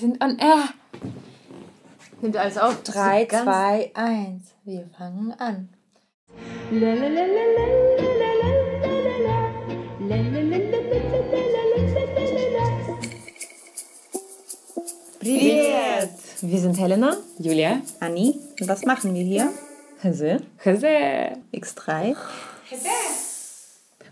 sind on air. Nimmt alles auf. 3, 2, 1. Wir fangen an. Привет! Wir sind Helena, Julia. Anni. Und was machen wir hier? Hase. Hase. X3.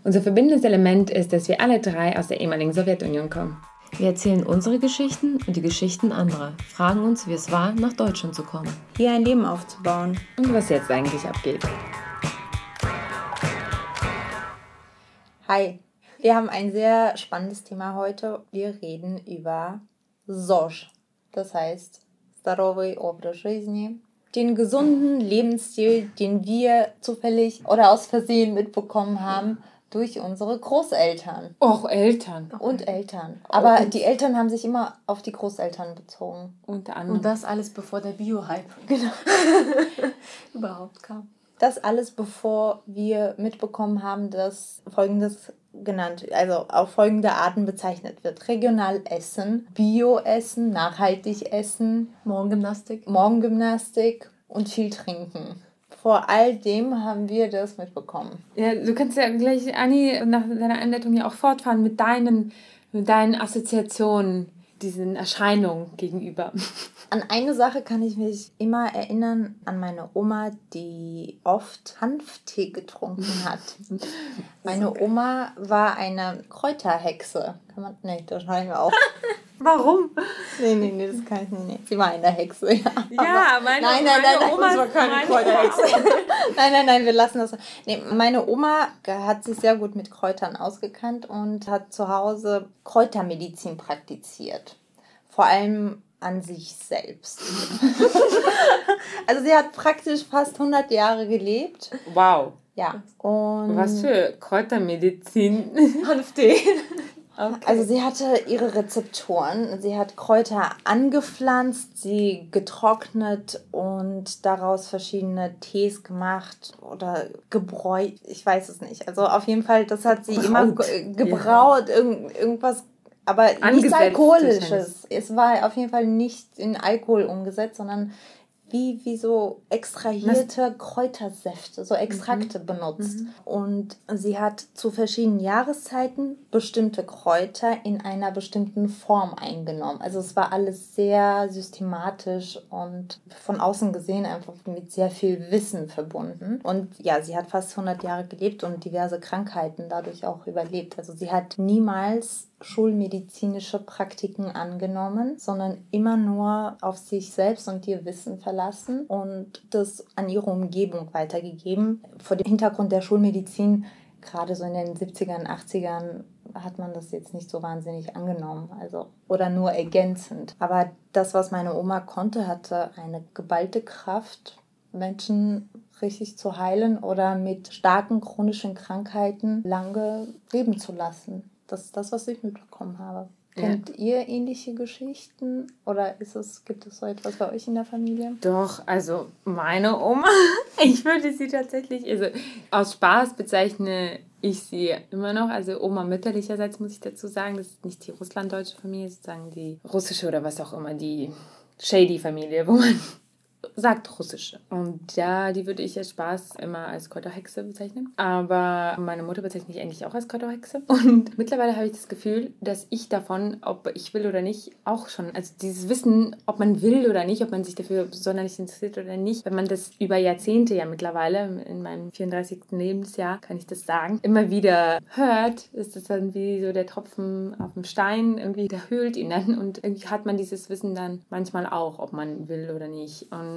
Unser verbindendes Element ist, dass wir alle drei aus der ehemaligen Sowjetunion kommen. Wir erzählen unsere Geschichten und die Geschichten anderer, fragen uns, wie es war, nach Deutschland zu kommen. Hier ein Leben aufzubauen. Und was jetzt eigentlich abgeht. Hi. Wir haben ein sehr spannendes Thema heute. Wir reden über ЗОЖ. Das heißt, здоровый образ жизни. Den gesunden Lebensstil, den wir zufällig oder aus Versehen mitbekommen haben durch unsere Großeltern Och, Eltern. und Eltern. Aber die Eltern haben sich immer auf die Großeltern bezogen. Unter anderem. Und das alles bevor der Bio-Hype Genau. überhaupt kam. Das alles, bevor wir mitbekommen haben, dass folgendes genannt, also auf folgende Arten bezeichnet wird. Regional Essen, Bio-Essen, nachhaltig Essen, Morgengymnastik. Morgengymnastik und viel trinken. Vor all dem haben wir das mitbekommen. Ja, du kannst ja gleich, Anni, nach deiner Einleitung ja auch fortfahren mit deinen, mit deinen Assoziationen, diesen Erscheinungen gegenüber. An eine Sache kann ich mich immer erinnern, an meine Oma, die oft Hanftee getrunken hat. Meine Oma war eine Kräuterhexe. Kann man, nee, das schneiden wir auch. Warum? Nee, nee, nee, das kann ich nicht. Nee. Sie war eine Hexe, ja. Ja, meine, Nein, nein, meine nein, Oma war keine Kräuterhexe. Nein, nein, nein, wir lassen das. Nee, meine Oma hat sich sehr gut mit Kräutern ausgekannt und hat zu Hause Kräutermedizin praktiziert. Vor allem an sich selbst. also sie hat praktisch fast 100 Jahre gelebt. Wow. Ja. Und Was für Kräutermedizin. Hanftee. Okay. Also sie hatte ihre Rezeptoren. Sie hat Kräuter angepflanzt, sie getrocknet und daraus verschiedene Tees gemacht oder gebräut. Ich weiß es nicht. Also auf jeden Fall, das hat sie immer Braut. ge gebraut, irgend, irgendwas, aber nichts Alkoholisches. Es war auf jeden Fall nicht in Alkohol umgesetzt, sondern wie, wie so extrahierte Kräutersäfte, so Extrakte benutzt. Und sie hat zu verschiedenen Jahreszeiten bestimmte Kräuter in einer bestimmten Form eingenommen. Also es war alles sehr systematisch und von außen gesehen einfach mit sehr viel Wissen verbunden. Und ja, sie hat fast 100 Jahre gelebt und diverse Krankheiten dadurch auch überlebt. Also sie hat niemals schulmedizinische Praktiken angenommen, sondern immer nur auf sich selbst und ihr Wissen verlassen und das an ihre Umgebung weitergegeben. Vor dem Hintergrund der Schulmedizin, gerade so in den 70ern, 80ern, hat man das jetzt nicht so wahnsinnig angenommen, also oder nur ergänzend. Aber das, was meine Oma konnte, hatte eine geballte Kraft, Menschen richtig zu heilen oder mit starken chronischen Krankheiten lange leben zu lassen. Das ist das, was ich mitbekommen habe. Ja. Kennt ihr ähnliche Geschichten oder ist es, gibt es so etwas bei euch in der Familie? Doch, also meine Oma, ich würde sie tatsächlich, also aus Spaß bezeichne ich sie immer noch, also Oma mütterlicherseits muss ich dazu sagen, das ist nicht die russlanddeutsche Familie, sozusagen die russische oder was auch immer, die Shady-Familie, wo man sagt russische. Und ja, die würde ich als Spaß immer als Kräuterhexe bezeichnen. Aber meine Mutter bezeichne ich eigentlich auch als Kräuterhexe. Und mittlerweile habe ich das Gefühl, dass ich davon, ob ich will oder nicht, auch schon, also dieses Wissen, ob man will oder nicht, ob man sich dafür sonderlich interessiert oder nicht, wenn man das über Jahrzehnte ja mittlerweile, in meinem 34. Lebensjahr, kann ich das sagen, immer wieder hört, ist das dann wie so der Tropfen auf dem Stein, irgendwie der höhlt ihn dann und irgendwie hat man dieses Wissen dann manchmal auch, ob man will oder nicht. Und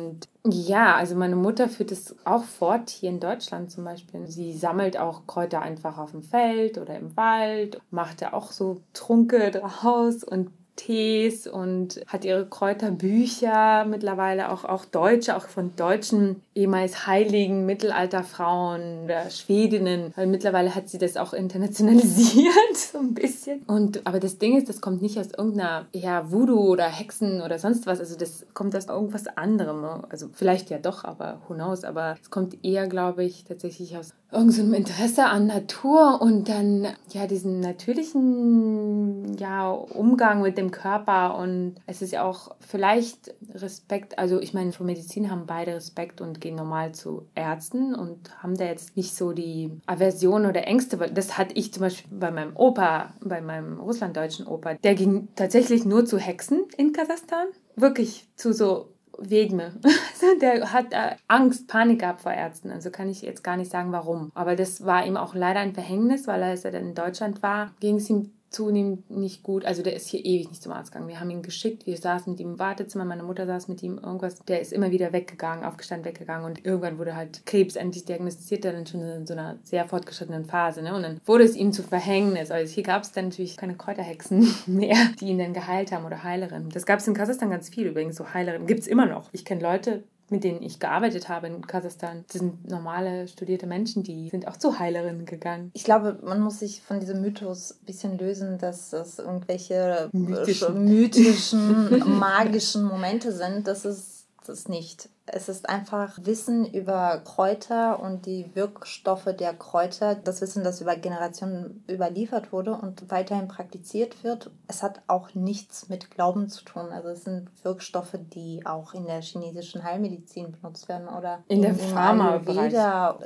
ja, also meine Mutter führt es auch fort, hier in Deutschland zum Beispiel. Sie sammelt auch Kräuter einfach auf dem Feld oder im Wald, macht da auch so Trunke draus und Tees und hat ihre Kräuterbücher mittlerweile auch, auch deutsche, auch von deutschen ehemals heiligen Mittelalterfrauen oder Schwedinnen, weil mittlerweile hat sie das auch internationalisiert, so ein bisschen. Und, aber das Ding ist, das kommt nicht aus irgendeiner ja, Voodoo oder Hexen oder sonst was, also das kommt aus irgendwas anderem, also vielleicht ja doch, aber who knows, aber es kommt eher, glaube ich, tatsächlich aus irgendeinem Interesse an Natur und dann ja diesen natürlichen ja, Umgang mit dem dem Körper und es ist ja auch vielleicht Respekt, also ich meine, für Medizin haben beide Respekt und gehen normal zu Ärzten und haben da jetzt nicht so die Aversion oder Ängste, das hatte ich zum Beispiel bei meinem Opa, bei meinem russlanddeutschen Opa, der ging tatsächlich nur zu Hexen in Kasachstan, wirklich zu so Wegme. Also der hat äh, Angst, Panik gehabt vor Ärzten. Also kann ich jetzt gar nicht sagen, warum. Aber das war ihm auch leider ein Verhängnis, weil er, als er dann in Deutschland war, ging es ihm zunehmend nicht gut. Also der ist hier ewig nicht zum Arzt gegangen. Wir haben ihn geschickt, wir saßen mit ihm im Wartezimmer, meine Mutter saß mit ihm irgendwas. Der ist immer wieder weggegangen, aufgestanden, weggegangen und irgendwann wurde halt Krebs endlich diagnostiziert, dann schon in so einer sehr fortgeschrittenen Phase. Ne? Und dann wurde es ihm zu Verhängnis. Also hier gab es dann natürlich keine Kräuterhexen mehr, die ihn dann geheilt haben oder Heilerinnen. Das gab es in Kasachstan ganz viel übrigens, so Heilerinnen. Gibt es immer noch. Ich kenne Leute, mit denen ich gearbeitet habe in Kasachstan, das sind normale studierte Menschen, die sind auch zu Heilerinnen gegangen. Ich glaube, man muss sich von diesem Mythos ein bisschen lösen, dass das irgendwelche mythischen, mythischen magischen Momente sind. Das ist das nicht. Es ist einfach Wissen über Kräuter und die Wirkstoffe der Kräuter, das Wissen, das über Generationen überliefert wurde und weiterhin praktiziert wird. Es hat auch nichts mit Glauben zu tun. Also es sind Wirkstoffe, die auch in der chinesischen Heilmedizin benutzt werden oder in der Pharma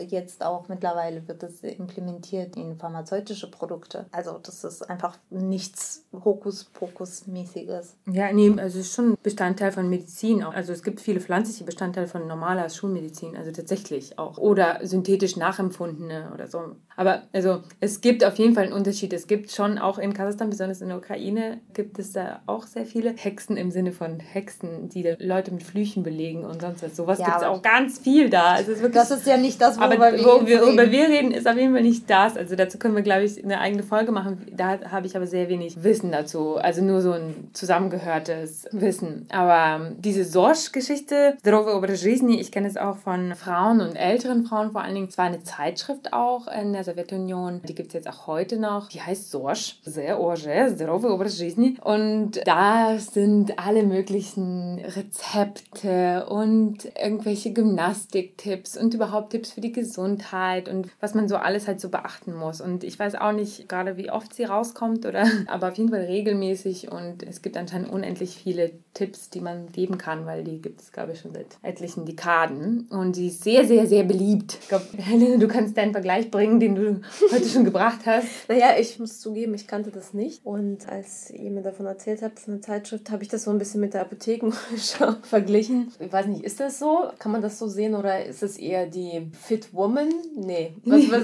Jetzt auch mittlerweile wird es implementiert in pharmazeutische Produkte. Also das ist einfach nichts Hokuspokus-mäßiges. Ja, nee, also es ist schon Bestandteil von Medizin. Also es gibt viele pflanzliche Bestandteile Bestandteil von normaler Schulmedizin, also tatsächlich auch. Oder synthetisch nachempfundene oder so. Aber also es gibt auf jeden Fall einen Unterschied. Es gibt schon auch in Kasachstan, besonders in der Ukraine, gibt es da auch sehr viele Hexen im Sinne von Hexen, die Leute mit Flüchen belegen und sonst was. Sowas ja, gibt es auch ganz viel da. Also es ist wirklich, das ist ja nicht das, worüber, aber, wir, wo wir, worüber wir reden, ist auf jeden Fall nicht das. Also dazu können wir, glaube ich, eine eigene Folge machen. Da habe ich aber sehr wenig Wissen dazu. Also nur so ein zusammengehörtes Wissen. Aber ähm, diese Sorsch-Geschichte, Zdrowe Obrazhizny, ich kenne es auch von Frauen und älteren Frauen vor allen Dingen. Es war eine Zeitschrift auch in der Sowjetunion. Die gibt es jetzt auch heute noch. Die heißt Sorsch, sehr Orge, Zdrowe Obrazhizny. Und da sind alle möglichen Rezepte und irgendwelche Gymnastiktipps und überhaupt Tipps für die Gesundheit und was man so alles halt so beachten muss. Und ich weiß auch nicht gerade, wie oft sie rauskommt oder, aber auf jeden Fall regelmäßig und es gibt anscheinend unendlich viele Tipps, die man geben kann, weil die gibt es, glaube ich, schon seit etlichen Dekaden. Und sie ist sehr, sehr, sehr beliebt. Ich glaube, Helene, du kannst deinen Vergleich bringen, den du heute schon gebracht hast. Naja, ich muss zugeben, ich kannte das nicht. Und als jemand davon erzählt hat, von der Zeitschrift, habe ich das so ein bisschen mit der Apothekenschau verglichen. Ich weiß nicht, ist das so? Kann man das so sehen oder ist es eher die Fit Woman? Nee. Was, was,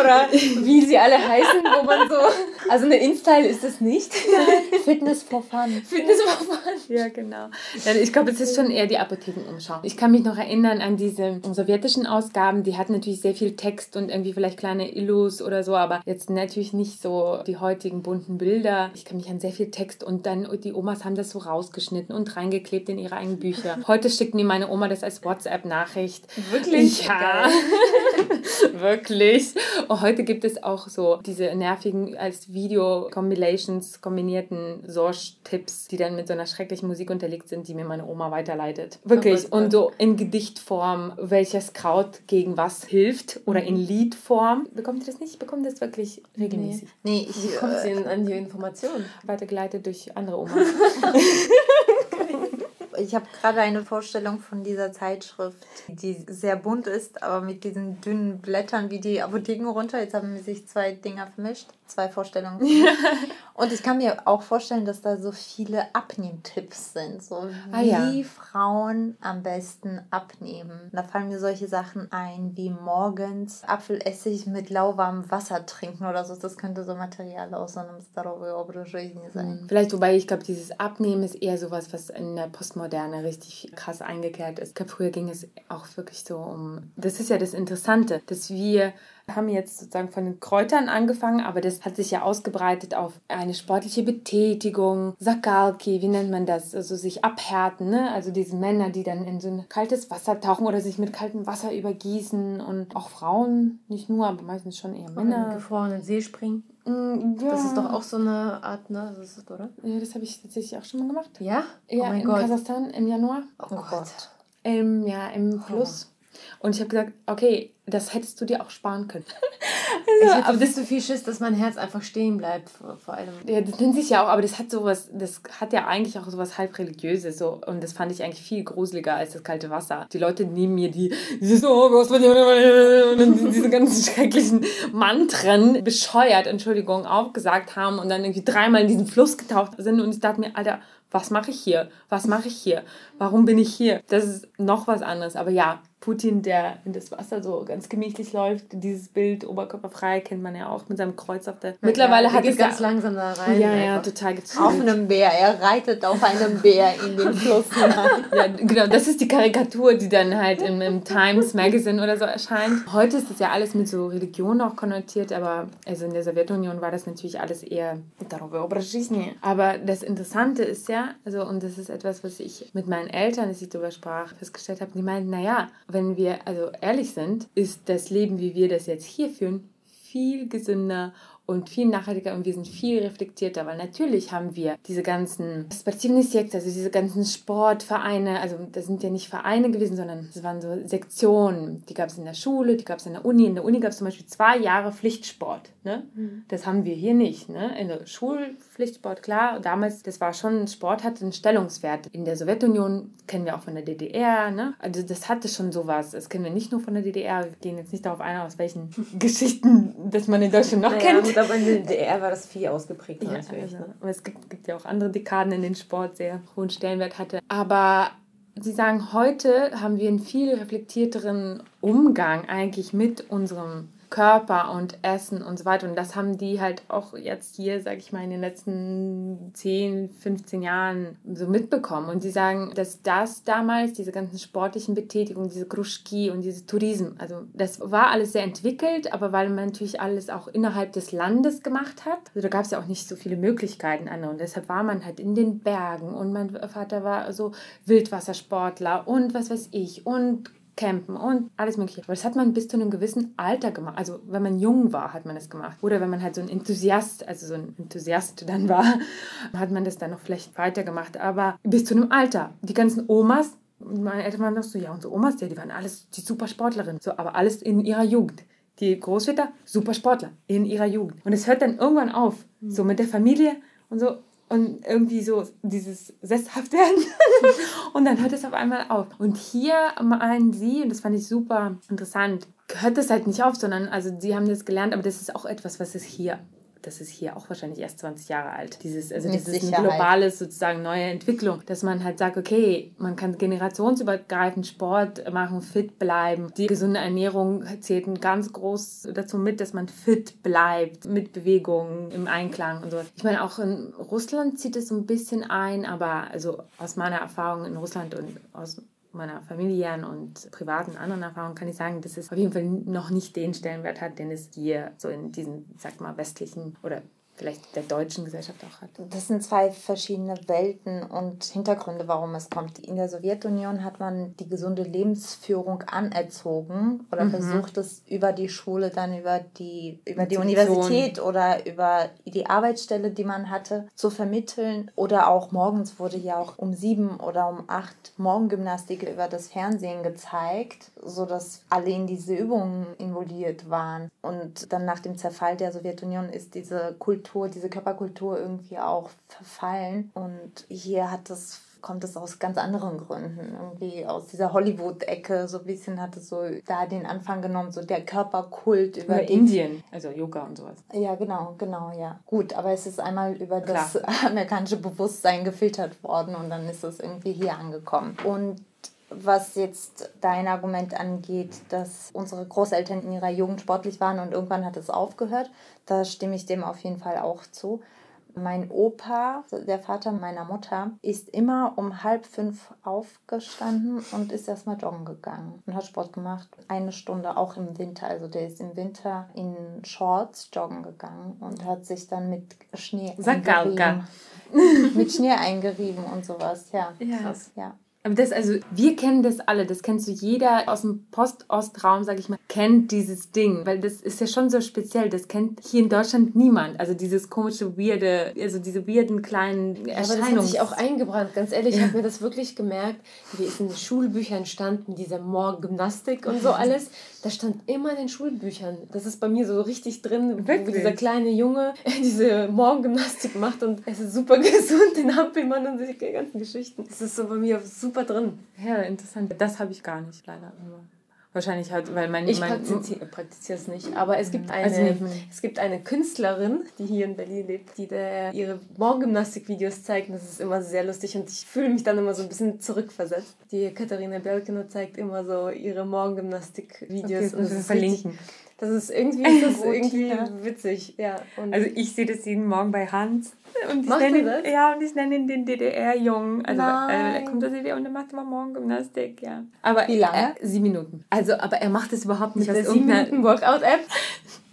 oder wie sie alle heißen, wo man so. Also eine InStyle ist es nicht. Fitness for Fun. Fitness for Fun. Ja, genau. Ich glaube, es ist schon eher die Apothekenumschau. Ich kann mich noch erinnern an diese sowjetischen Ausgaben, die hatten natürlich sehr viel Text und irgendwie vielleicht kleine Illus oder so, aber jetzt natürlich nicht so die heutigen bunten Bilder. Ich kann mich an sehr viel Text und dann die Omas haben das so rausgeschnitten und reingeklebt in ihre eigenen Bücher. Heute schickt mir meine Oma das als WhatsApp-Nachricht. Wirklich? Ja. Wirklich. Und heute gibt es auch so diese nervigen als Video-Compilations kombinierten Sorsch-Tipps, die dann mit so einer schrecklichen Musik unterlegt sind, die mir meine Oma weiterleitet. Wirklich. Und so in Gedichtform, welches Kraut gegen was hilft oder in mhm. Liedform. Bekommt ihr das nicht? Ich bekomme das wirklich regelmäßig. Nee, nee ich, Wie kommt sie an die Informationen? Weitergeleitet durch andere Omas. Ich habe gerade eine Vorstellung von dieser Zeitschrift, die sehr bunt ist, aber mit diesen dünnen Blättern wie die Apotheken runter. Jetzt haben sich zwei Dinger vermischt. Zwei Vorstellungen. Und ich kann mir auch vorstellen, dass da so viele Abnehmtipps sind. So wie ah, ja. Frauen am besten abnehmen. Da fallen mir solche Sachen ein, wie morgens Apfelessig mit lauwarmem Wasser trinken oder so. Das könnte so Material aus so einem Starowe sein. Hm. Vielleicht, wobei ich glaube, dieses Abnehmen ist eher sowas, was in der Postmoderne richtig krass eingekehrt ist. Ich glaube, früher ging es auch wirklich so um. Das ist ja das Interessante, dass wir haben jetzt sozusagen von den Kräutern angefangen, aber das hat sich ja ausgebreitet auf eine sportliche Betätigung, Sakalki, wie nennt man das? Also sich abhärten, ne? Also diese Männer, die dann in so ein kaltes Wasser tauchen oder sich mit kaltem Wasser übergießen und auch Frauen, nicht nur, aber meistens schon eher Männer. In gefrorenen See springen. Mm, ja. Das ist doch auch so eine Art, ne? Das ist, oder? Ja, das habe ich tatsächlich auch schon mal gemacht. Ja? Ja, oh in Gott. Kasachstan im Januar. Oh, oh Gott. Im, ja, im Plus. Und ich habe gesagt, okay, das hättest du dir auch sparen können. ich hatte aber das so viel Schiss, dass mein Herz einfach stehen bleibt vor, vor allem. Ja, das nennt sich ja auch, aber das hat sowas, das hat ja eigentlich auch sowas halb religiöses so und das fand ich eigentlich viel gruseliger als das kalte Wasser. Die Leute neben mir, die dieses oh, was und diese ganzen schrecklichen Mantren bescheuert, Entschuldigung, aufgesagt haben und dann irgendwie dreimal in diesen Fluss getaucht sind und ich dachte mir, Alter, was mache ich hier? Was mache ich hier? Warum bin ich hier? Das ist noch was anderes. Aber ja, Putin, der in das Wasser so ganz gemächlich läuft. Dieses Bild oberkörperfrei kennt man ja auch mit seinem Kreuz auf der. Ja, Mittlerweile hat es ganz langsam da rein. Ja, ja, total gechillt. Auf einem Bär. Er reitet auf einem Bär in den Fluss hinein. ja, genau. Das ist die Karikatur, die dann halt im, im Times Magazine oder so erscheint. Heute ist das ja alles mit so Religion auch konnotiert, aber also in der Sowjetunion war das natürlich alles eher darüber Aber das Interessante ist ja, also und das ist etwas, was ich mit meinen Eltern, als ich darüber sprach, festgestellt habe, die meinten, naja, wenn wir also ehrlich sind, ist das Leben, wie wir das jetzt hier führen, viel gesünder und viel nachhaltiger und wir sind viel reflektierter, weil natürlich haben wir diese ganzen Sportivnisjekte, also diese ganzen Sportvereine, also das sind ja nicht Vereine gewesen, sondern es waren so Sektionen, die gab es in der Schule, die gab es in der Uni. In der Uni gab es zum Beispiel zwei Jahre Pflichtsport. Ne? Mhm. Das haben wir hier nicht. Ne? In der Schulpflichtsport, klar, damals, das war schon, Sport hatte einen Stellungswert. In der Sowjetunion kennen wir auch von der DDR. Ne? Also das hatte schon sowas. Das kennen wir nicht nur von der DDR. Wir gehen jetzt nicht darauf ein, aus welchen Geschichten das man in Deutschland noch naja, kennt. Gut, aber in der DDR war das viel ausgeprägt. Ja, natürlich, also, ne? Aber es gibt, gibt ja auch andere Dekaden, in denen Sport sehr hohen Stellenwert hatte. Aber Sie sagen, heute haben wir einen viel reflektierteren Umgang eigentlich mit unserem Körper und Essen und so weiter. Und das haben die halt auch jetzt hier, sag ich mal, in den letzten 10, 15 Jahren so mitbekommen. Und sie sagen, dass das damals, diese ganzen sportlichen Betätigungen, diese Gruschki und diese Tourism, also das war alles sehr entwickelt, aber weil man natürlich alles auch innerhalb des Landes gemacht hat, also da gab es ja auch nicht so viele Möglichkeiten an. Und deshalb war man halt in den Bergen und mein Vater war so Wildwassersportler und was weiß ich und campen und alles mögliche. Aber das hat man bis zu einem gewissen Alter gemacht. Also wenn man jung war, hat man das gemacht. Oder wenn man halt so ein Enthusiast, also so ein Enthusiast dann war, hat man das dann noch vielleicht weitergemacht. Aber bis zu einem Alter. Die ganzen Omas, meine Eltern waren noch so, ja, unsere Omas, die waren alles die Supersportlerinnen. So, aber alles in ihrer Jugend. Die Großväter, Supersportler in ihrer Jugend. Und es hört dann irgendwann auf. So mit der Familie und so und irgendwie so dieses sesshaft werden und dann hört es auf einmal auf. Und hier meinen sie, und das fand ich super interessant, hört es halt nicht auf, sondern also sie haben das gelernt, aber das ist auch etwas, was es hier das ist hier auch wahrscheinlich erst 20 Jahre alt. Dieses, also Mit dieses globales sozusagen neue Entwicklung, dass man halt sagt, okay, man kann generationsübergreifend Sport machen, fit bleiben. Die gesunde Ernährung zählt ganz groß dazu mit, dass man fit bleibt, mit Bewegungen im Einklang und so. Ich meine, auch in Russland zieht es so ein bisschen ein, aber also aus meiner Erfahrung in Russland und aus meiner familiären und privaten anderen Erfahrungen kann ich sagen, dass es auf jeden Fall noch nicht den Stellenwert hat, den es hier so in diesen, sag mal, westlichen oder vielleicht der deutschen Gesellschaft auch hat. Das sind zwei verschiedene Welten und Hintergründe, warum es kommt. In der Sowjetunion hat man die gesunde Lebensführung anerzogen oder mhm. versucht es über die Schule, dann über die, über die Universität oder über die Arbeitsstelle, die man hatte, zu vermitteln. Oder auch morgens wurde ja auch um sieben oder um acht Morgengymnastik über das Fernsehen gezeigt, sodass alle in diese Übungen involviert waren. Und dann nach dem Zerfall der Sowjetunion ist diese Kultur Kultur, diese Körperkultur irgendwie auch verfallen. Und hier hat das kommt es aus ganz anderen Gründen. Irgendwie aus dieser Hollywood-Ecke, so ein bisschen hat es so da den Anfang genommen, so der Körperkult über, über Indien, also Yoga und sowas. Ja, genau, genau, ja. Gut, aber es ist einmal über Klar. das amerikanische Bewusstsein gefiltert worden und dann ist es irgendwie hier angekommen. Und was jetzt dein Argument angeht, dass unsere Großeltern in ihrer Jugend sportlich waren und irgendwann hat es aufgehört, da stimme ich dem auf jeden Fall auch zu. Mein Opa, der Vater meiner Mutter, ist immer um halb fünf aufgestanden und ist erstmal joggen gegangen und hat Sport gemacht. Eine Stunde auch im Winter. Also der ist im Winter in Shorts joggen gegangen und hat sich dann mit Schnee eingerieben. mit Schnee eingerieben und sowas. Ja. Ja. ja. Aber das, also, wir kennen das alle. Das kennst du jeder aus dem Post-Ost-Raum, sag ich mal, kennt dieses Ding. Weil das ist ja schon so speziell. Das kennt hier in Deutschland niemand. Also dieses komische, weirde, also diese weirden kleinen Erscheinungen. Aber das hat sich auch eingebrannt. Ganz ehrlich, ich habe mir das wirklich gemerkt, wie es in den Schulbüchern standen, diese Morgengymnastik und so alles. Das stand immer in den Schulbüchern. Das ist bei mir so richtig drin, Wirklich? wo dieser kleine Junge diese Morgengymnastik macht und es ist super gesund, den Hampelmann und die ganzen Geschichten. Das ist so bei mir super drin. Ja, interessant. Das habe ich gar nicht, leider. Wahrscheinlich halt, weil mein... Ich mein, praktiziere es nicht, aber es gibt, eine, also es gibt eine Künstlerin, die hier in Berlin lebt, die der ihre Morgengymnastik-Videos zeigt und das ist immer sehr lustig und ich fühle mich dann immer so ein bisschen zurückversetzt. Die Katharina Belkina zeigt immer so ihre Morgengymnastik-Videos okay, und das ist verlinken. Richtig, das ist irgendwie, das ist irgendwie witzig, ja. Und also ich sehe das jeden Morgen bei Hans. Und ich nenne ihn, das? Ja, und ich nenne ihn den DDR-Jungen. Also äh, er kommt aus der DDR und er macht immer morgen Gymnastik, ja. Aber, Wie lange? Äh, sieben Minuten. Also, aber er macht es überhaupt nicht Mit aus der sieben Minuten Workout-App?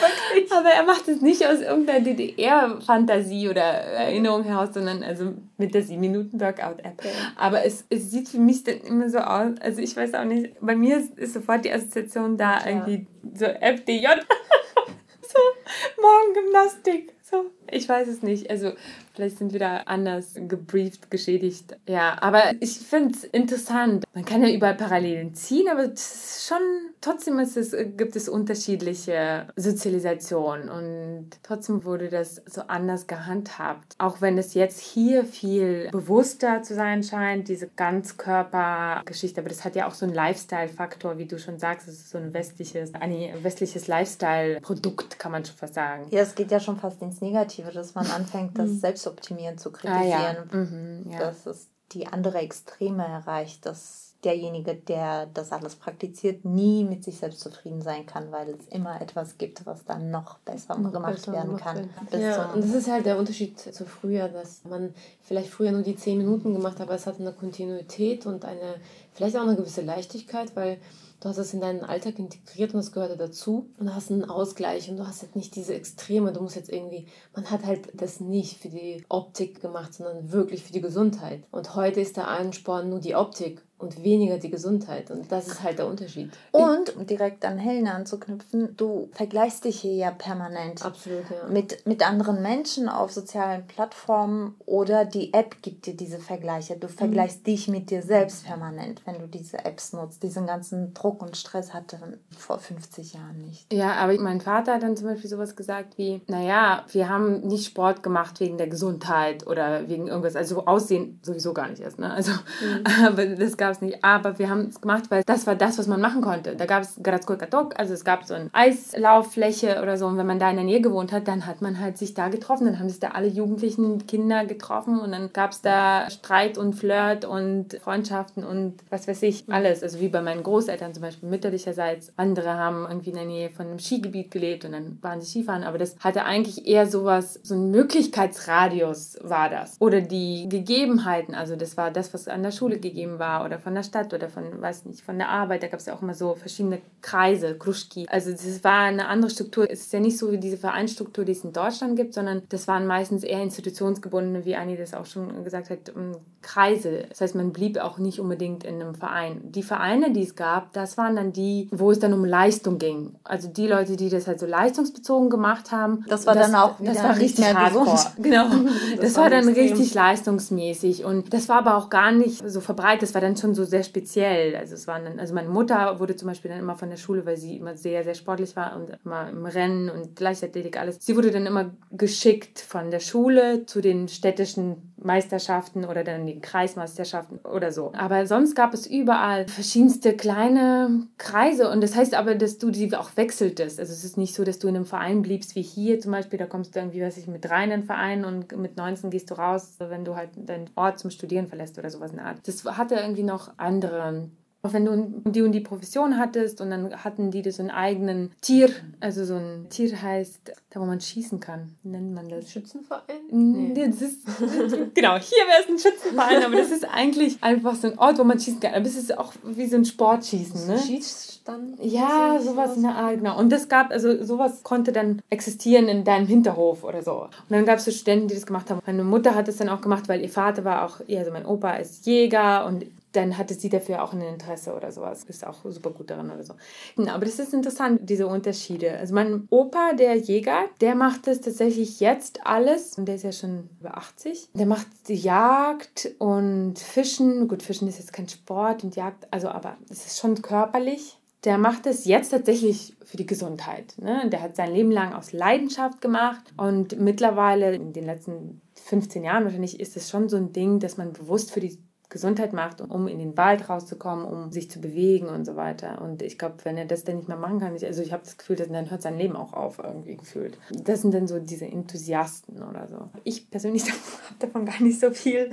Wirklich? Aber er macht es nicht aus irgendeiner DDR-Fantasie oder Erinnerung heraus, sondern also mit der 7-Minuten-Workout-App. Okay. Aber es, es sieht für mich dann immer so aus, also ich weiß auch nicht, bei mir ist, ist sofort die Assoziation da, ja. irgendwie so FDJ, so Morgengymnastik, so, ich weiß es nicht. Also Vielleicht sind wir da anders gebrieft, geschädigt. Ja, aber ich finde es interessant. Man kann ja überall Parallelen ziehen, aber schon trotzdem ist es, gibt es unterschiedliche Sozialisation und trotzdem wurde das so anders gehandhabt. Auch wenn es jetzt hier viel bewusster zu sein scheint, diese Ganzkörpergeschichte, aber das hat ja auch so einen Lifestyle-Faktor, wie du schon sagst. Es ist so ein westliches, ein westliches Lifestyle-Produkt, kann man schon fast sagen. Ja, es geht ja schon fast ins Negative, dass man anfängt, das selbst Selbstoptimieren zu kritisieren. Ah, ja. mhm, ja. Dass es die andere Extreme erreicht, dass derjenige, der das alles praktiziert, nie mit sich selbst zufrieden sein kann, weil es immer etwas gibt, was dann noch besser noch gemacht besser werden kann. Ja, und das ist halt der Unterschied zu früher, dass man vielleicht früher nur die zehn Minuten gemacht hat, aber es hat eine Kontinuität und eine vielleicht auch eine gewisse Leichtigkeit, weil du hast es in deinen Alltag integriert und das gehörte dazu. Und du hast einen Ausgleich und du hast jetzt nicht diese Extreme, du musst jetzt irgendwie, man hat halt das nicht für die Optik gemacht, sondern wirklich für die Gesundheit. Und heute ist der Ansporn nur die Optik und weniger die Gesundheit. Und das ist halt der Unterschied. Und, um direkt an Helena anzuknüpfen, du vergleichst dich hier ja permanent. Absolut, ja. Mit, mit anderen Menschen auf sozialen Plattformen oder die App gibt dir diese Vergleiche. Du vergleichst mhm. dich mit dir selbst permanent, wenn du diese Apps nutzt. Diesen ganzen Druck und Stress hatte vor 50 Jahren nicht. Ja, aber mein Vater hat dann zum Beispiel sowas gesagt wie, naja, wir haben nicht Sport gemacht wegen der Gesundheit oder wegen irgendwas. Also Aussehen sowieso gar nicht erst. Ne? Also, mhm. aber das gab es nicht. Aber wir haben es gemacht, weil das war das, was man machen konnte. Da gab es Gradskoi Katok, also es gab so eine Eislauffläche oder so. Und wenn man da in der Nähe gewohnt hat, dann hat man halt sich da getroffen. Dann haben sich da alle jugendlichen Kinder getroffen und dann gab es da Streit und Flirt und Freundschaften und was weiß ich, alles. Also wie bei meinen Großeltern zum Beispiel mütterlicherseits. Andere haben irgendwie in der Nähe von einem Skigebiet gelebt und dann waren sie Skifahren. Aber das hatte eigentlich eher sowas, so ein Möglichkeitsradius war das. Oder die Gegebenheiten, also das war das, was an der Schule gegeben war oder von der Stadt oder von, weiß nicht, von der Arbeit. Da gab es ja auch immer so verschiedene Kreise, Kruschki. Also das war eine andere Struktur. Es ist ja nicht so wie diese Vereinsstruktur, die es in Deutschland gibt, sondern das waren meistens eher institutionsgebundene, wie Anni das auch schon gesagt hat, ähm, Kreise. Das heißt, man blieb auch nicht unbedingt in einem Verein. Die Vereine, die es gab, das waren dann die, wo es dann um Leistung ging. Also die Leute, die das halt so leistungsbezogen gemacht haben. Das war das, dann auch das war richtig hardcore. Genau. Das, das war, war dann richtig leistungsmäßig und das war aber auch gar nicht so verbreitet. Das war dann schon so sehr speziell. Also es waren dann, also meine Mutter wurde zum Beispiel dann immer von der Schule, weil sie immer sehr, sehr sportlich war und immer im Rennen und Leichtathletik alles. Sie wurde dann immer geschickt von der Schule zu den städtischen Meisterschaften oder dann den Kreismeisterschaften oder so. Aber sonst gab es überall verschiedenste kleine Kreise und das heißt aber, dass du die auch wechseltest. Also es ist nicht so, dass du in einem Verein bliebst wie hier zum Beispiel, da kommst du irgendwie, weiß ich, mit rein in den Verein und mit 19 gehst du raus, wenn du halt deinen Ort zum Studieren verlässt oder sowas in der Art. Das hatte irgendwie noch andere auch wenn du die und die Profession hattest und dann hatten die so einen eigenen Tier, also so ein Tier heißt, da wo man schießen kann, nennt man das. Schützenverein? Nee. Das ist, genau, hier wäre es ein Schützenverein, aber das ist eigentlich einfach so ein Ort, wo man schießen kann. Aber es ist auch wie so ein Sportschießen, ne? Schieß dann? Ja, sowas in der Art, genau. Und das gab, also sowas konnte dann existieren in deinem Hinterhof oder so. Und dann gab es so Studenten, die das gemacht haben. Meine Mutter hat es dann auch gemacht, weil ihr Vater war auch, also mein Opa ist Jäger und dann hatte sie dafür auch ein Interesse oder sowas. Ist auch super gut darin oder so. Genau, aber das ist interessant, diese Unterschiede. Also mein Opa, der Jäger, der macht das tatsächlich jetzt alles. Und der ist ja schon über 80. Der macht Jagd und Fischen. Gut, Fischen ist jetzt kein Sport und Jagd, also aber es ist schon körperlich. Der macht es jetzt tatsächlich für die Gesundheit. Ne? Der hat sein Leben lang aus Leidenschaft gemacht und mittlerweile in den letzten 15 Jahren wahrscheinlich ist es schon so ein Ding, dass man bewusst für die Gesundheit macht, um in den Wald rauszukommen, um sich zu bewegen und so weiter. Und ich glaube, wenn er das dann nicht mehr machen kann, ich, also ich habe das Gefühl, dass dann hört sein Leben auch auf, irgendwie gefühlt. Das sind dann so diese Enthusiasten oder so. Ich persönlich habe davon gar nicht so viel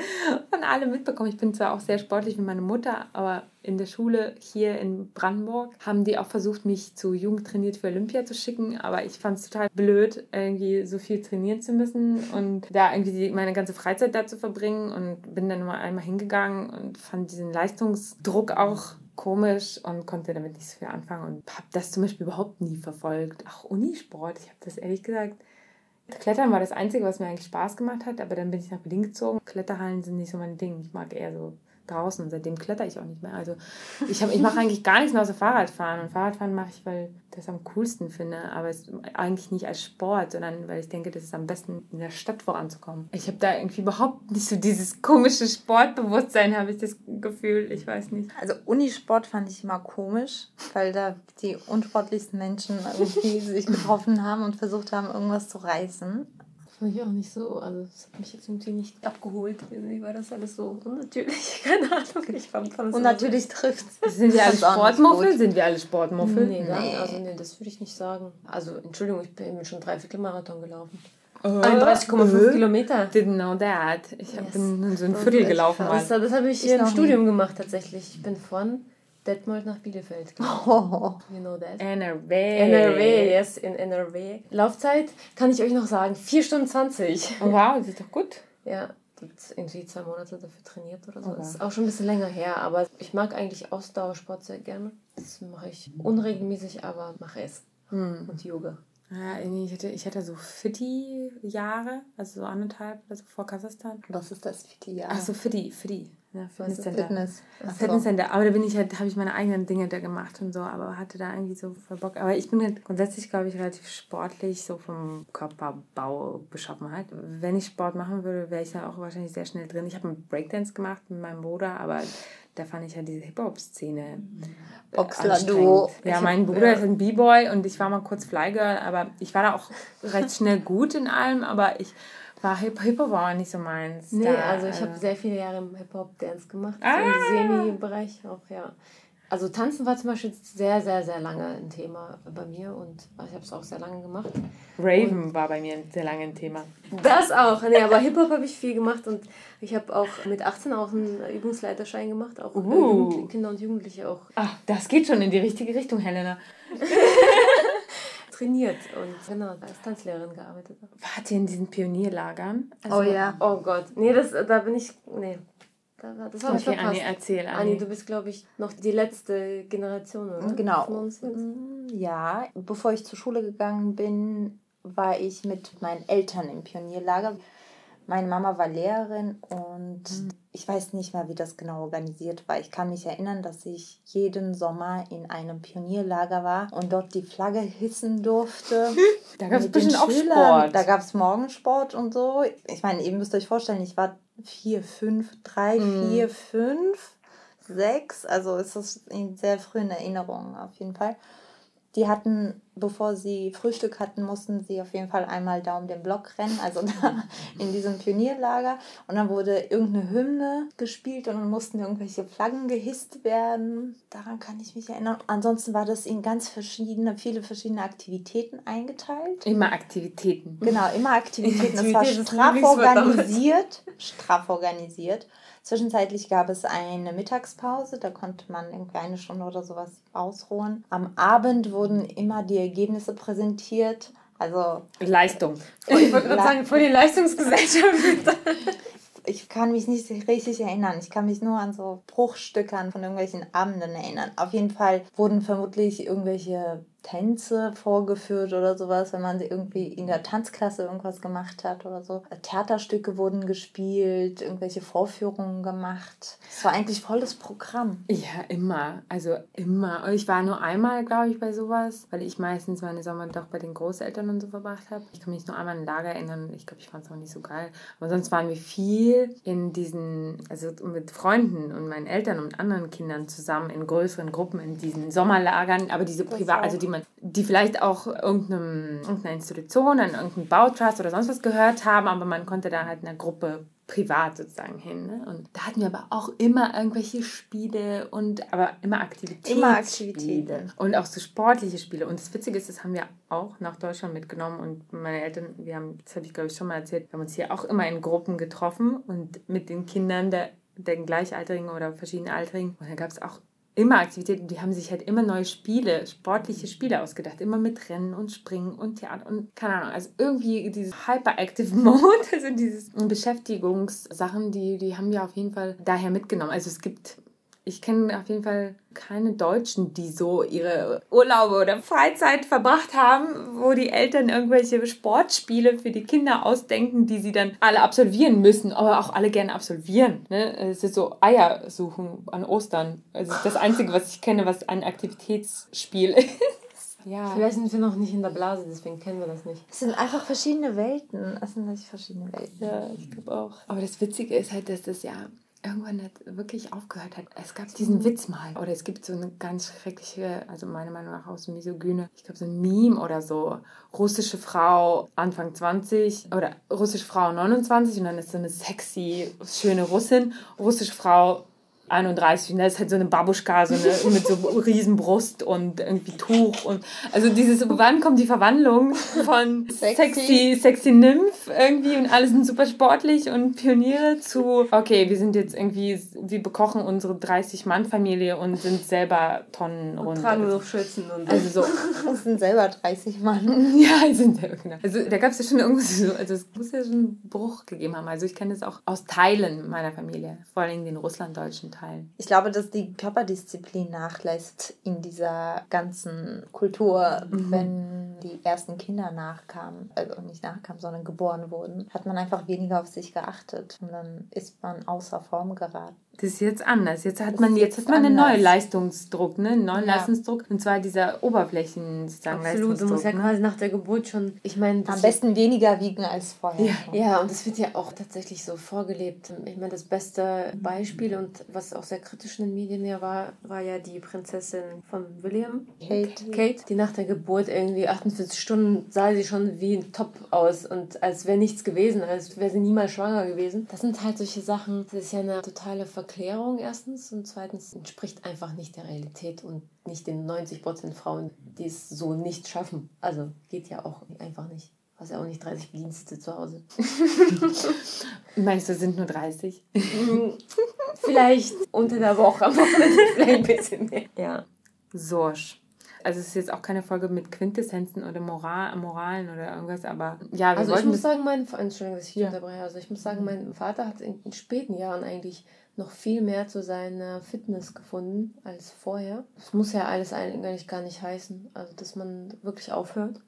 von allem mitbekommen. Ich bin zwar auch sehr sportlich wie meine Mutter, aber in der Schule hier in Brandenburg haben die auch versucht, mich zu Jugend trainiert für Olympia zu schicken, aber ich fand es total blöd, irgendwie so viel trainieren zu müssen und da irgendwie meine ganze Freizeit da zu verbringen und bin dann nur einmal hingegangen und fand diesen Leistungsdruck auch komisch und konnte damit nicht so viel anfangen und habe das zum Beispiel überhaupt nie verfolgt. Auch Unisport, ich habe das ehrlich gesagt Klettern war das Einzige, was mir eigentlich Spaß gemacht hat, aber dann bin ich nach Berlin gezogen. Kletterhallen sind nicht so mein Ding. Ich mag eher so draußen. Seitdem kletter ich auch nicht mehr. Also ich, ich mache eigentlich gar nichts mehr außer Fahrradfahren. Und Fahrradfahren mache ich, weil ich das am coolsten finde. Aber es eigentlich nicht als Sport, sondern weil ich denke, das ist am besten in der Stadt voranzukommen. Ich habe da irgendwie überhaupt nicht so dieses komische Sportbewusstsein, habe ich das Gefühl. Ich weiß nicht. Also Unisport fand ich immer komisch, weil da die unsportlichsten Menschen irgendwie sich getroffen haben und versucht haben, irgendwas zu reißen fand ich auch nicht so. Also, das hat mich jetzt irgendwie nicht abgeholt. Irgendwie war das alles so unnatürlich. Keine Ahnung. Ich fand, fand Unnatürlich so trifft. Sind wir alle Sportmuffel? Sind wir alle Sportmuffel? Nee, nee. Also, nee, das würde ich nicht sagen. Also, Entschuldigung, ich bin schon drei Viertelmarathon gelaufen. Uh, 31,5 uh, Kilometer. Didn't know that. Ich yes. bin so ein Viertel gelaufen. Das, das habe ich, ich im Studium nie. gemacht tatsächlich. Ich bin von Detmold nach Bielefeld. Oh. You know that? NRW. NRW, yes, in NRW. Laufzeit kann ich euch noch sagen, 4 Stunden 20. wow, das ist doch gut. Ja, irgendwie zwei Monate dafür trainiert oder so. Okay. Das ist auch schon ein bisschen länger her, aber ich mag eigentlich Ausdauersport sehr gerne. Das mache ich unregelmäßig, aber mache es. Hm. Und Yoga. Ja, ich hatte, ich hatte so Fitti-Jahre, also so anderthalb, also vor Kasachstan. Was ist das Fitti-Jahr? Ach so, Fitti, Fitti. Ja, Fitnesscenter. Fitness. Fitnesscenter. Aber da bin ich halt, habe ich meine eigenen Dinge da gemacht und so, aber hatte da irgendwie so voll Bock. Aber ich bin halt grundsätzlich, glaube ich, relativ sportlich, so vom Körperbau, Beschaffenheit. Wenn ich Sport machen würde, wäre ich da auch wahrscheinlich sehr schnell drin. Ich habe einen Breakdance gemacht mit meinem Bruder, aber da fand ich ja diese Hip-Hop-Szene Boxler-Duo. Ja, mein Bruder ja. ist ein B-Boy und ich war mal kurz Flygirl, aber ich war da auch recht schnell gut in allem, aber ich war Hip-Hop war nicht so meins. Nee, da, also ich habe sehr viele Jahre im Hip-Hop-Dance gemacht, ah. so im Semi-Bereich auch, ja. Also Tanzen war zum Beispiel sehr, sehr, sehr lange ein Thema bei mir und ich habe es auch sehr lange gemacht. Raven und war bei mir sehr lange ein Thema. Das auch, nee, aber Hip-Hop habe ich viel gemacht und ich habe auch mit 18 auch einen Übungsleiterschein gemacht, auch uh. Kinder und Jugendliche auch. Ach, das geht schon in die richtige Richtung, Helena. trainiert und genau, als Tanzlehrerin gearbeitet habe. Wart ihr in diesen Pionierlagern? Also, oh ja. Oh Gott. Nee, das, da bin ich. Nee, das habe ich verpasst. Anni, erzähl, Anni. Anni, du bist, glaube ich, noch die letzte Generation, oder? Genau. Mm, ja, bevor ich zur Schule gegangen bin, war ich mit meinen Eltern im Pionierlager. Meine Mama war Lehrerin und mhm. ich weiß nicht mehr, wie das genau organisiert war. Ich kann mich erinnern, dass ich jeden Sommer in einem Pionierlager war und dort die Flagge hissen durfte. da gab es bestimmt auch Sport. Da gab es Morgensport und so. Ich meine, ihr müsst euch vorstellen, ich war vier, fünf, drei, mhm. vier, fünf, sechs. Also ist das in sehr frühen Erinnerungen auf jeden Fall. Die hatten, bevor sie Frühstück hatten, mussten sie auf jeden Fall einmal da um den Block rennen, also da in diesem Pionierlager. Und dann wurde irgendeine Hymne gespielt und dann mussten irgendwelche Flaggen gehisst werden. Daran kann ich mich erinnern. Ansonsten war das in ganz verschiedene, viele verschiedene Aktivitäten eingeteilt. Immer Aktivitäten. Genau, immer Aktivitäten. Das war straff organisiert. Straff organisiert. Zwischenzeitlich gab es eine Mittagspause, da konnte man irgendwie eine Stunde oder sowas ausruhen. Am Abend wurden immer die Ergebnisse präsentiert. Also Leistung. Ich wollte gerade sagen, vor die Leistungsgesellschaft. ich kann mich nicht richtig erinnern. Ich kann mich nur an so Bruchstückern von irgendwelchen Abenden erinnern. Auf jeden Fall wurden vermutlich irgendwelche Tänze vorgeführt oder sowas, wenn man irgendwie in der Tanzklasse irgendwas gemacht hat oder so. Theaterstücke wurden gespielt, irgendwelche Vorführungen gemacht. Es war eigentlich volles Programm. Ja, immer. Also immer. Ich war nur einmal, glaube ich, bei sowas, weil ich meistens meine Sommer doch bei den Großeltern und so verbracht habe. Ich kann mich nur einmal an ein Lager erinnern. Ich glaube, ich fand es auch nicht so geil. Aber sonst waren wir viel in diesen, also mit Freunden und meinen Eltern und anderen Kindern zusammen in größeren Gruppen in diesen Sommerlagern, aber diese privat, also die man, die vielleicht auch irgendeinem, irgendeiner Institution, an irgendeinem Bautrust oder sonst was gehört haben, aber man konnte da halt in einer Gruppe privat sozusagen hin. Ne? Und da hatten wir aber auch immer irgendwelche Spiele und aber immer Aktivitäten. Immer Aktivitäten. Und auch so sportliche Spiele. Und das Witzige ist, das haben wir auch nach Deutschland mitgenommen und meine Eltern, wir haben, das habe ich glaube ich schon mal erzählt, wir haben uns hier auch immer in Gruppen getroffen und mit den Kindern der, der Gleichaltrigen oder verschiedenen Altrigen. Und da gab es auch immer Aktivitäten, die haben sich halt immer neue Spiele, sportliche Spiele ausgedacht, immer mit Rennen und Springen und Theater und keine Ahnung, also irgendwie dieses Hyperactive Mode, also diese Beschäftigungssachen, die, die haben wir auf jeden Fall daher mitgenommen. Also es gibt ich kenne auf jeden Fall keine Deutschen, die so ihre Urlaube oder Freizeit verbracht haben, wo die Eltern irgendwelche Sportspiele für die Kinder ausdenken, die sie dann alle absolvieren müssen, aber auch alle gerne absolvieren. Ne? Es ist so Eier suchen an Ostern. Also das Einzige, was ich kenne, was ein Aktivitätsspiel ist. Ja. Vielleicht sind wir noch nicht in der Blase, deswegen kennen wir das nicht. Es sind einfach verschiedene Welten. Es sind nicht verschiedene Welten. Ja, ich glaube auch. Aber das Witzige ist halt, dass das ja irgendwann nicht wirklich aufgehört hat. Es gab diesen Witz mal. Oder es gibt so eine ganz schreckliche, also meiner Meinung nach auch so misogyne, ich glaube so ein Meme oder so. Russische Frau Anfang 20 oder russische Frau 29 und dann ist so eine sexy, schöne Russin. Russische Frau 31 und da ist halt so eine Babuschka so eine, mit so Riesenbrust und irgendwie Tuch und also dieses wann kommt die Verwandlung von sexy. Sexy, Nymph irgendwie und alle sind super sportlich und Pioniere zu okay wir sind jetzt irgendwie wir bekochen unsere 30 Mann Familie und sind selber Tonnen und, und tragen so Schützen und also so. Und sind selber 30 Mann. Ja sind selber genau. Also da gab es ja schon irgendwie so also es muss ja schon einen Bruch gegeben haben. Also ich kenne das auch aus Teilen meiner Familie vor allem den russlanddeutschen Teil Teilen. Ich glaube, dass die Körperdisziplin nachlässt in dieser ganzen Kultur, mhm. wenn die ersten Kinder nachkamen, also nicht nachkamen, sondern geboren wurden, hat man einfach weniger auf sich geachtet und dann ist man außer Form geraten. Das ist jetzt anders. Jetzt hat man, jetzt, jetzt hat man einen neuen Leistungsdruck, ne? einen neuen ja. Leistungsdruck. Und zwar dieser Oberflächen sozusagen Absolut, du musst ja ne? quasi nach der Geburt schon, ich meine... Am besten weniger wiegen als vorher. Ja. ja, und das wird ja auch tatsächlich so vorgelebt. Ich meine, das beste Beispiel und was auch sehr kritisch in den Medien ja war, war ja die Prinzessin von William. Kate. Kate, die nach der Geburt irgendwie 48 Stunden sah sie schon wie ein Top aus und als wäre nichts gewesen, als wäre sie niemals schwanger gewesen. Das sind halt solche Sachen, das ist ja eine totale Ver Erklärung erstens und zweitens entspricht einfach nicht der Realität und nicht den 90 Prozent Frauen, die es so nicht schaffen. Also geht ja auch einfach nicht. Du hast ja auch nicht 30 Bedienstete zu Hause. Meinst du, sind nur 30? vielleicht unter der Woche, aber vielleicht ein bisschen mehr. Ja. Sorsch. Also es ist jetzt auch keine Folge mit Quintessenzen oder Moral, Moralen oder irgendwas, aber ja, wir Also ich muss sagen, mein Entschuldigung, dass ich ja. unterbreche. Also ich muss sagen, mein Vater hat in, in späten Jahren eigentlich noch viel mehr zu seiner Fitness gefunden als vorher. Das muss ja alles eigentlich gar nicht heißen, also dass man wirklich aufhört.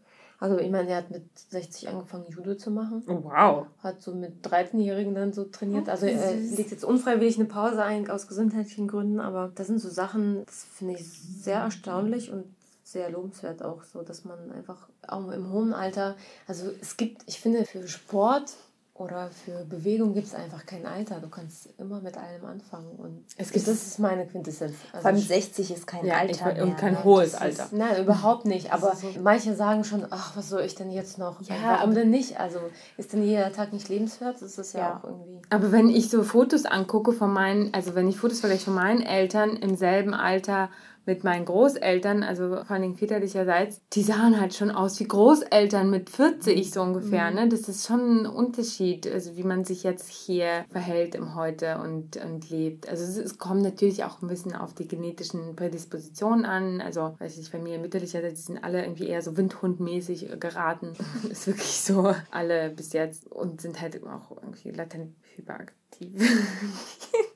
Also ich meine, er hat mit 60 angefangen, Judo zu machen. Oh, wow. Hat so mit 13-Jährigen dann so trainiert. Also er legt jetzt unfreiwillig eine Pause ein aus gesundheitlichen Gründen, aber das sind so Sachen, das finde ich sehr erstaunlich und sehr lobenswert auch so, dass man einfach auch im hohen Alter, also es gibt, ich finde, für Sport oder für Bewegung gibt es einfach kein Alter. Du kannst immer mit allem anfangen. Und es gibt, das ist meine Quintessenz. Also Vor allem 60 ist kein ja, Alter. Mehr, und kein ne? hohes Alter. Ist, nein, überhaupt nicht. Aber so manche sagen schon, ach, was soll ich denn jetzt noch? Ja, Warum denn nicht? Also ist denn jeder Tag nicht lebenswert? Das ist ja, ja auch irgendwie. Aber wenn ich so Fotos angucke von meinen, also wenn ich Fotos vielleicht von meinen Eltern im selben Alter mit meinen Großeltern, also vor allem väterlicherseits, die sahen halt schon aus wie Großeltern mit 40 so ungefähr. Mhm. Ne? Das ist schon ein Unterschied, also wie man sich jetzt hier verhält im Heute und, und lebt. Also es, es kommt natürlich auch ein bisschen auf die genetischen Prädispositionen an. Also, weiß ich, Familie mütterlicherseits sind alle irgendwie eher so windhundmäßig geraten. ist wirklich so, alle bis jetzt und sind halt auch irgendwie latent hyperaktiv.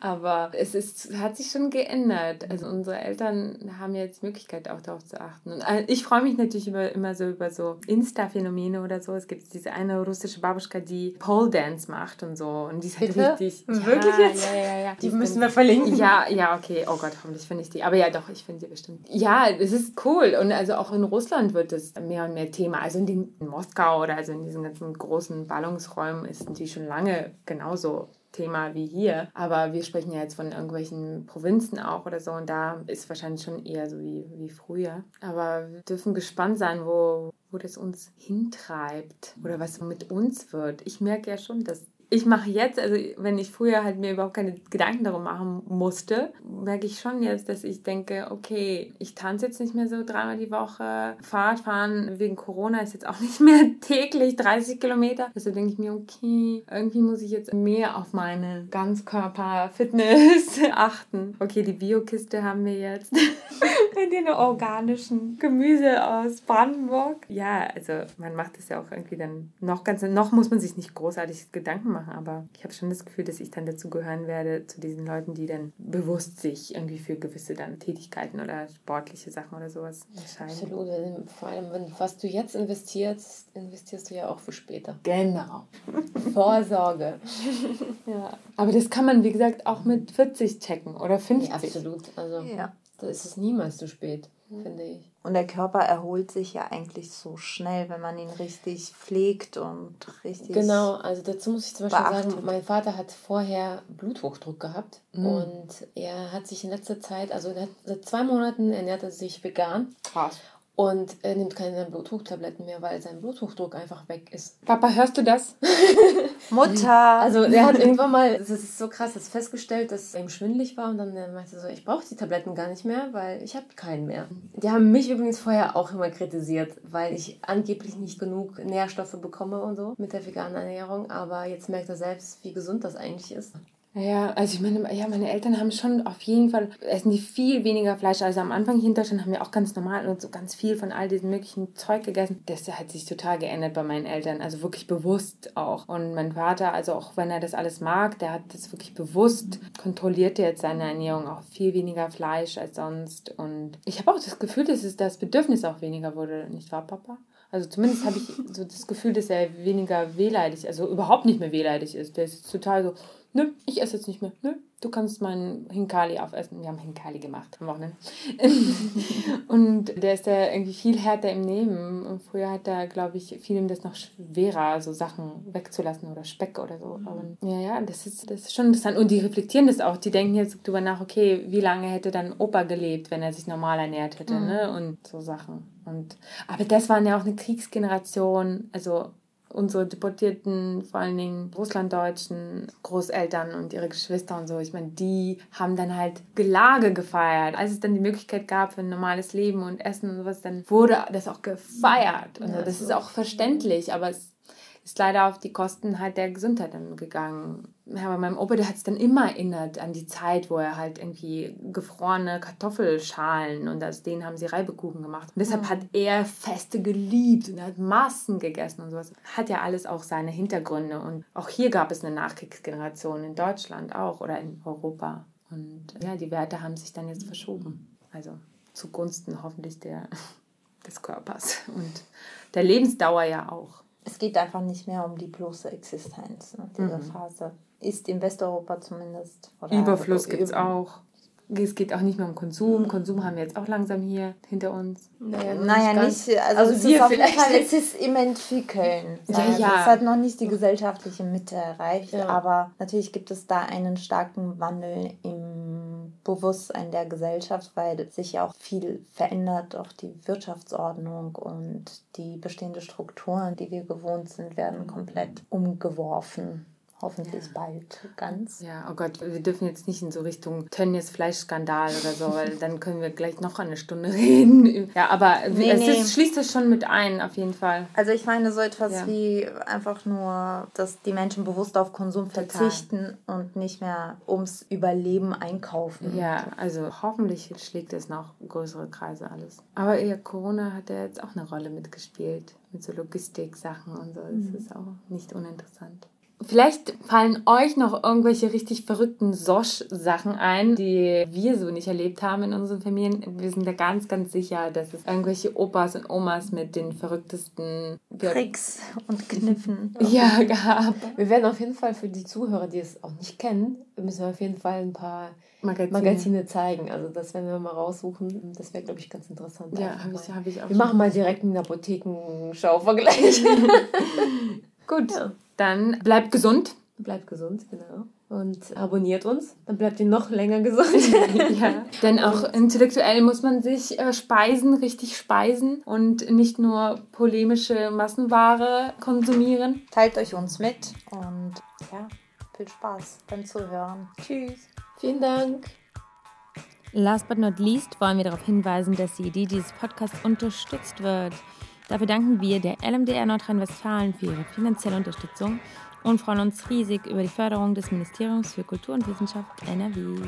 Aber es ist, hat sich schon geändert. Also unsere Eltern haben jetzt Möglichkeit auch darauf zu achten. Und äh, ich freue mich natürlich über, immer so über so Insta-Phänomene oder so. Es gibt diese eine russische Babuschka, die Pole Dance macht und so. Und die ist halt Bitte? richtig. Wirklich ja, jetzt? Ja, ja, ja. Die, die müssen wir verlinken. Ja, ja, okay. Oh Gott, hoffentlich finde ich die. Aber ja, doch, ich finde die bestimmt. Ja, es ist cool. Und also auch in Russland wird es mehr und mehr Thema. Also in, den, in Moskau oder also in diesen ganzen großen Ballungsräumen ist natürlich schon lange genauso Thema wie hier. Aber wir sprechen ja jetzt von irgendwelchen Provinzen auch oder so und da ist wahrscheinlich schon eher so wie, wie früher. Aber wir dürfen gespannt sein, wo, wo das uns hintreibt oder was mit uns wird. Ich merke ja schon, dass ich mache jetzt, also wenn ich früher halt mir überhaupt keine Gedanken darum machen musste, merke ich schon jetzt, dass ich denke, okay, ich tanze jetzt nicht mehr so dreimal die Woche. Fahrradfahren wegen Corona ist jetzt auch nicht mehr täglich 30 Kilometer. Also denke ich mir, okay, irgendwie muss ich jetzt mehr auf meine Ganzkörper-Fitness achten. Okay, die Biokiste haben wir jetzt. in den organischen Gemüse aus Brandenburg. Ja, also man macht es ja auch irgendwie dann noch ganz, noch muss man sich nicht großartig Gedanken machen, aber ich habe schon das Gefühl, dass ich dann dazu gehören werde, zu diesen Leuten, die dann bewusst sich irgendwie für gewisse dann Tätigkeiten oder sportliche Sachen oder sowas entscheiden. Absolut, vor allem, wenn, was du jetzt investierst, investierst du ja auch für später. Genau. Vorsorge. ja. Aber das kann man, wie gesagt, auch mit 40 checken oder 50. Ja, absolut. Also, ja. da ist es niemals zu spät, finde ich. Und der Körper erholt sich ja eigentlich so schnell, wenn man ihn richtig pflegt und richtig. Genau, also dazu muss ich zum Beispiel beachtet. sagen, mein Vater hat vorher Bluthochdruck gehabt mhm. und er hat sich in letzter Zeit, also seit zwei Monaten ernährt er sich vegan. Krass. Und er nimmt keine Bluthochdrucktabletten mehr, weil sein Bluthochdruck einfach weg ist. Papa, hörst du das? Mutter! Also er hat irgendwann mal, das ist so krass, das festgestellt, dass ihm schwindelig war und dann meinte er so, ich brauche die Tabletten gar nicht mehr, weil ich habe keinen mehr. Die haben mich übrigens vorher auch immer kritisiert, weil ich angeblich nicht genug Nährstoffe bekomme und so mit der veganen Ernährung, aber jetzt merkt er selbst, wie gesund das eigentlich ist. Ja, also ich meine, ja, meine Eltern haben schon auf jeden Fall, essen die viel weniger Fleisch. Also am Anfang hier in Deutschland haben wir auch ganz normal und so ganz viel von all diesem möglichen Zeug gegessen. Das hat sich total geändert bei meinen Eltern, also wirklich bewusst auch. Und mein Vater, also auch wenn er das alles mag, der hat das wirklich bewusst, kontrolliert jetzt seine Ernährung auch viel weniger Fleisch als sonst. Und ich habe auch das Gefühl, dass es das Bedürfnis auch weniger wurde, nicht wahr, Papa? Also zumindest habe ich so das Gefühl, dass er weniger wehleidig, also überhaupt nicht mehr wehleidig ist. Der ist total so, nö, ich esse jetzt nicht mehr, nö, du kannst meinen Hinkali aufessen. Wir haben Hinkali gemacht am Wochenende. und der ist ja irgendwie viel härter im Nehmen. Und früher hat er, glaube ich, vielem das noch schwerer, so Sachen wegzulassen oder Speck oder so. Mhm. Aber ja, ja, das ist, das ist schon interessant. Und die reflektieren das auch. Die denken jetzt darüber nach, okay, wie lange hätte dann Opa gelebt, wenn er sich normal ernährt hätte, mhm. ne? Und so Sachen. Und, aber das waren ja auch eine Kriegsgeneration, also unsere deportierten, vor allen Dingen russlanddeutschen Großeltern und ihre Geschwister und so, ich meine, die haben dann halt Gelage gefeiert. Als es dann die Möglichkeit gab für ein normales Leben und Essen und sowas, dann wurde das auch gefeiert. Und ja, das ist auch verständlich, aber es ist leider auf die Kosten halt der Gesundheit dann gegangen. Ja, aber meinem Opa, der hat es dann immer erinnert an die Zeit, wo er halt irgendwie gefrorene Kartoffelschalen und aus denen haben sie Reibekuchen gemacht. Und deshalb mhm. hat er Feste geliebt und er hat Massen gegessen und sowas. Hat ja alles auch seine Hintergründe. Und auch hier gab es eine Nachkriegsgeneration, in Deutschland auch oder in Europa. Und ja, die Werte haben sich dann jetzt verschoben. Also zugunsten hoffentlich der, des Körpers und der Lebensdauer ja auch es geht einfach nicht mehr um die bloße Existenz, ne, diese mhm. Phase. Ist in Westeuropa zumindest. Überfluss gibt es auch. Es geht auch nicht mehr um Konsum. Konsum haben wir jetzt auch langsam hier hinter uns. Naja, naja nicht. Also, also es, ist auf jeden Fall, es ist im Entwickeln. Ja, also ja. Es hat noch nicht die gesellschaftliche Mitte erreicht, ja. aber natürlich gibt es da einen starken Wandel im Bewusstsein der Gesellschaft, weil sich ja auch viel verändert. Auch die Wirtschaftsordnung und die bestehenden Strukturen, die wir gewohnt sind, werden komplett umgeworfen hoffentlich ja. bald ganz. Ja, oh Gott, wir dürfen jetzt nicht in so Richtung Tönnies Fleischskandal oder so, weil dann können wir gleich noch eine Stunde reden. Ja, aber nee, es nee. Ist, schließt es schon mit ein, auf jeden Fall. Also ich meine so etwas ja. wie einfach nur, dass die Menschen bewusst auf Konsum Total. verzichten und nicht mehr ums Überleben einkaufen. Ja, also hoffentlich schlägt es noch größere Kreise alles. Aber ja, Corona hat ja jetzt auch eine Rolle mitgespielt mit so Logistik-Sachen und so. Das mhm. ist auch nicht uninteressant. Vielleicht fallen euch noch irgendwelche richtig verrückten Sosch-Sachen ein, die wir so nicht erlebt haben in unseren Familien. Wir sind da ganz, ganz sicher, dass es irgendwelche Opas und Omas mit den verrücktesten Tricks und Kniffen ja, gab. Wir werden auf jeden Fall für die Zuhörer, die es auch nicht kennen, müssen wir auf jeden Fall ein paar Magazine, Magazine zeigen. Also das werden wir mal raussuchen. Das wäre, glaube ich, ganz interessant. Ja, habe ich, hab ich auch. Wir machen mal direkt einen Apothekenschau-Vergleich. Gut. Ja. Dann bleibt gesund. Bleibt gesund, genau. Und abonniert uns, dann bleibt ihr noch länger gesund. ja, denn auch intellektuell muss man sich äh, speisen, richtig speisen und nicht nur polemische Massenware konsumieren. Teilt euch uns mit und ja, viel Spaß beim Zuhören. Tschüss. Vielen Dank. Last but not least wollen wir darauf hinweisen, dass die Idee dieses Podcasts unterstützt wird. Dafür danken wir der LMDR Nordrhein-Westfalen für ihre finanzielle Unterstützung und freuen uns riesig über die Förderung des Ministeriums für Kultur und Wissenschaft NRW.